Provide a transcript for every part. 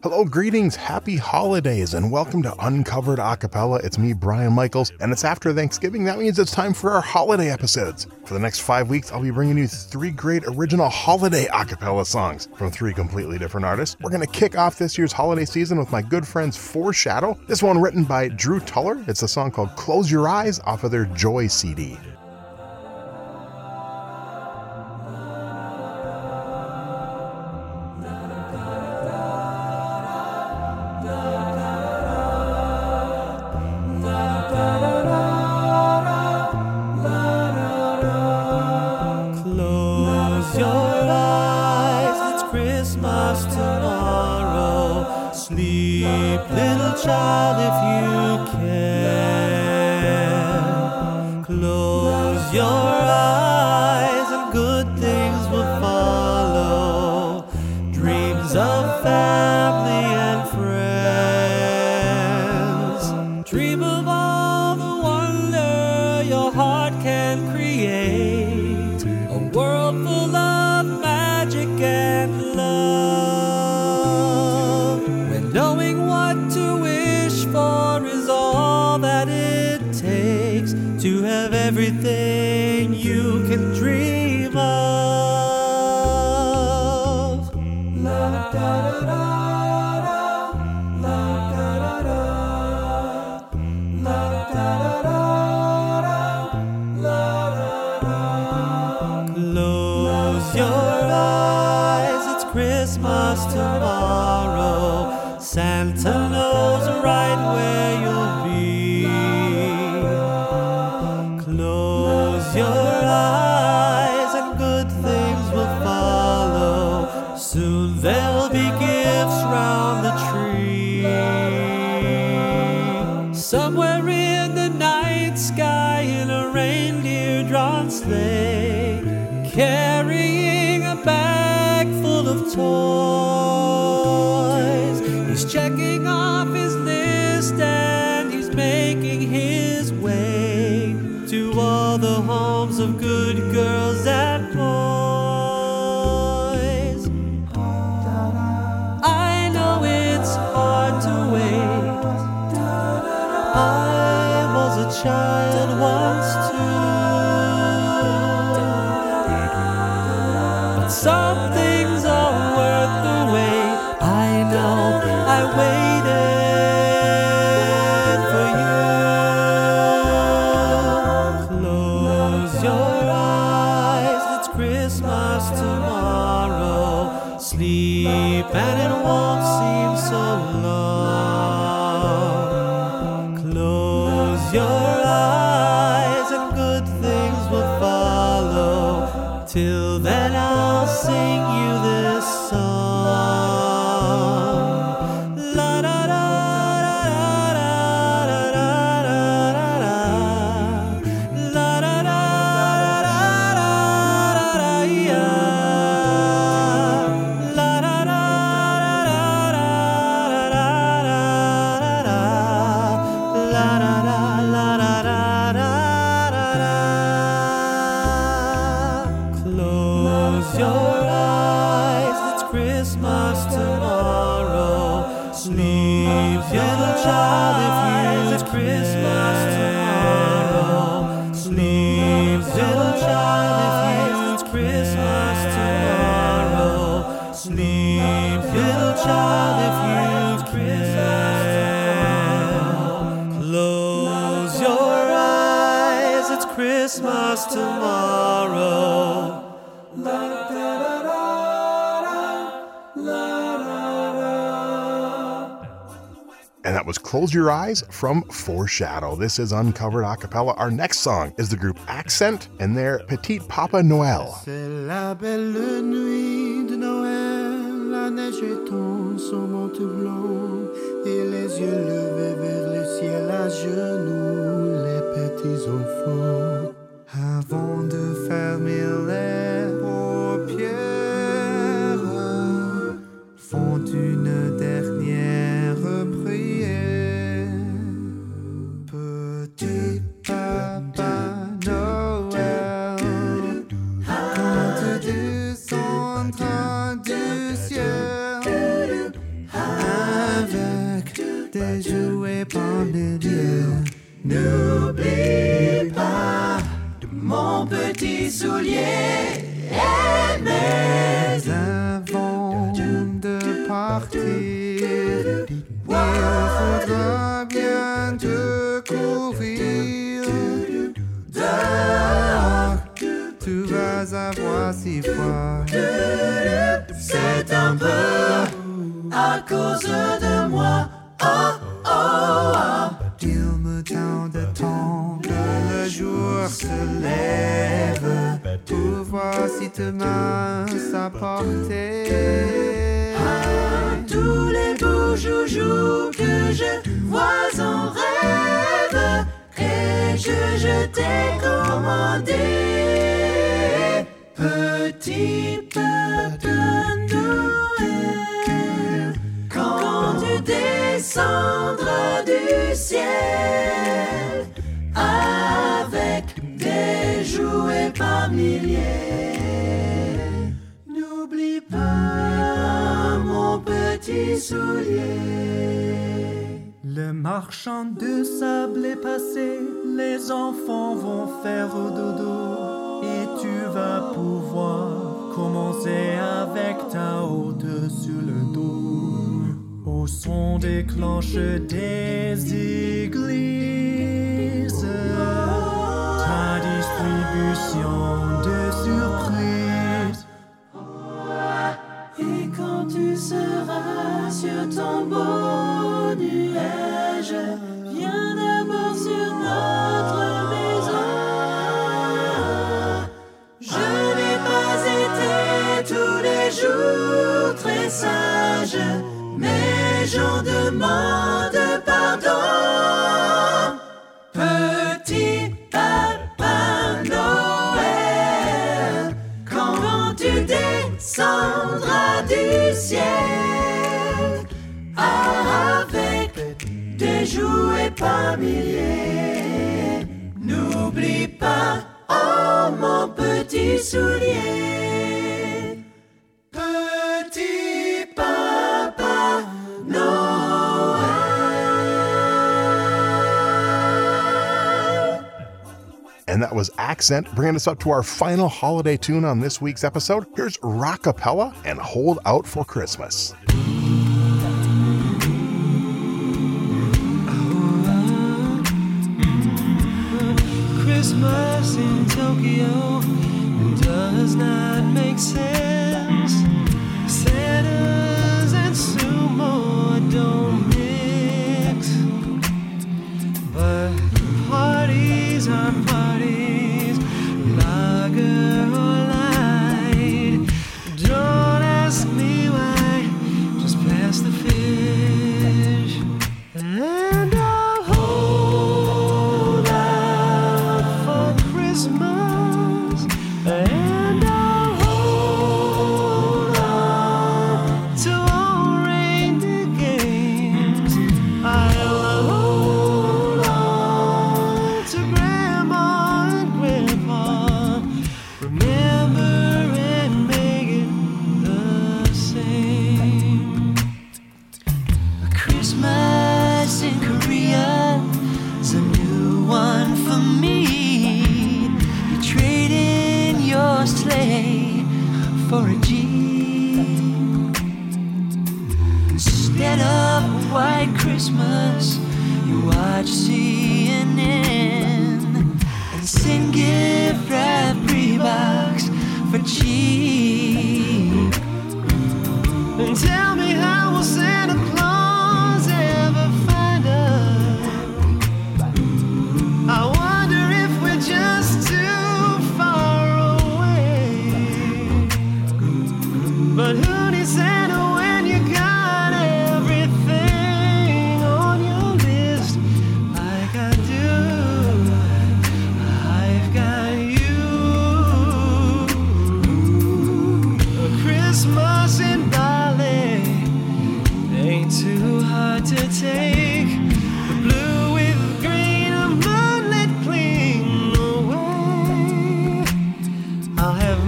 Hello, greetings, happy holidays, and welcome to Uncovered Acapella. It's me, Brian Michaels, and it's after Thanksgiving. That means it's time for our holiday episodes. For the next five weeks, I'll be bringing you three great original holiday acapella songs from three completely different artists. We're going to kick off this year's holiday season with my good friends Four Shadow. This one written by Drew Tuller. It's a song called Close Your Eyes off of their Joy CD. Child, if you toys. He's checking off his list and he's making his way to all the homes of good girls and boys. I know it's hard to wait. I was a child once too. Sleep and it won't seem so long. Tomorrow. Sleep, little child, if you it's Christmas tomorrow. Sleep, little child, if you it's Christmas tomorrow. Sleep, little child, if you it's Christmas tomorrow. Close your eyes, it's Christmas tomorrow. Was Close Your Eyes from Four Shadow. This is Uncovered Acapella. Our next song is the group Accent and their Petite Papa Noël, la neige blanc et les yeux levés vers le ciel à genoux, les petits enfants. Il faudra bien te couvrir. Dehors, tu vas avoir si froid. C'est un peu à cause de moi. Oh, oh, oh. Il me tarde tant que le jour se lève pour voir si demain sa portée. tous les beaux joujoux que je vois en rêve et que je t'ai commandé. Petit papa Noël, quand tu descendras du ciel avec des jouets par milliers, Le marchand de sable est passé, les enfants vont faire dodo. Et tu vas pouvoir commencer avec ta haute sur le dos. Au son des cloches des églises, ta distribution descendras du ciel avec des jouets par milliers, n'oublie pas, oh mon petit soulier, And that was Accent, bringing us up to our final holiday tune on this week's episode. Here's Rockapella and Hold Out for Christmas. Christmas in Tokyo does not make sense. Gift wrap Reeboks for cheap.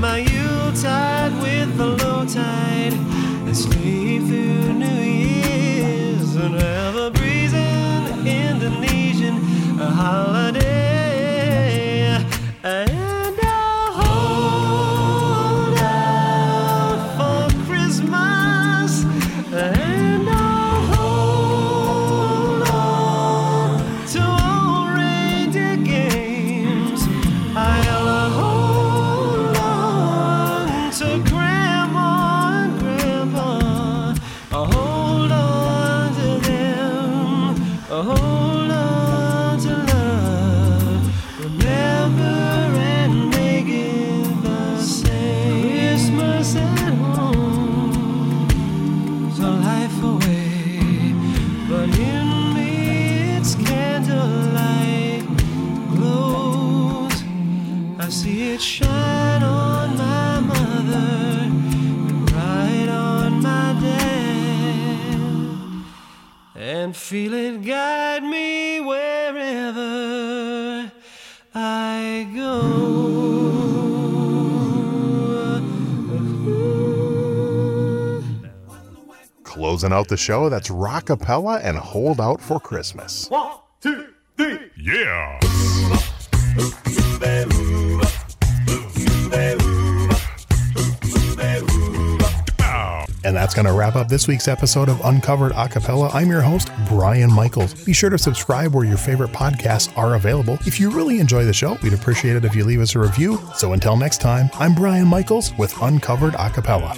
My Yuletide with the low tide. And sleep through guide me wherever I go. Closing out the show, that's Rock Rockapella and Hold Out for Christmas. One, two, three. Yeah! And that's going to wrap up this week's episode of Uncovered Acapella. I'm your host, Brian Michaels. Be sure to subscribe where your favorite podcasts are available. If you really enjoy the show, we'd appreciate it if you leave us a review. So until next time, I'm Brian Michaels with Uncovered Acapella.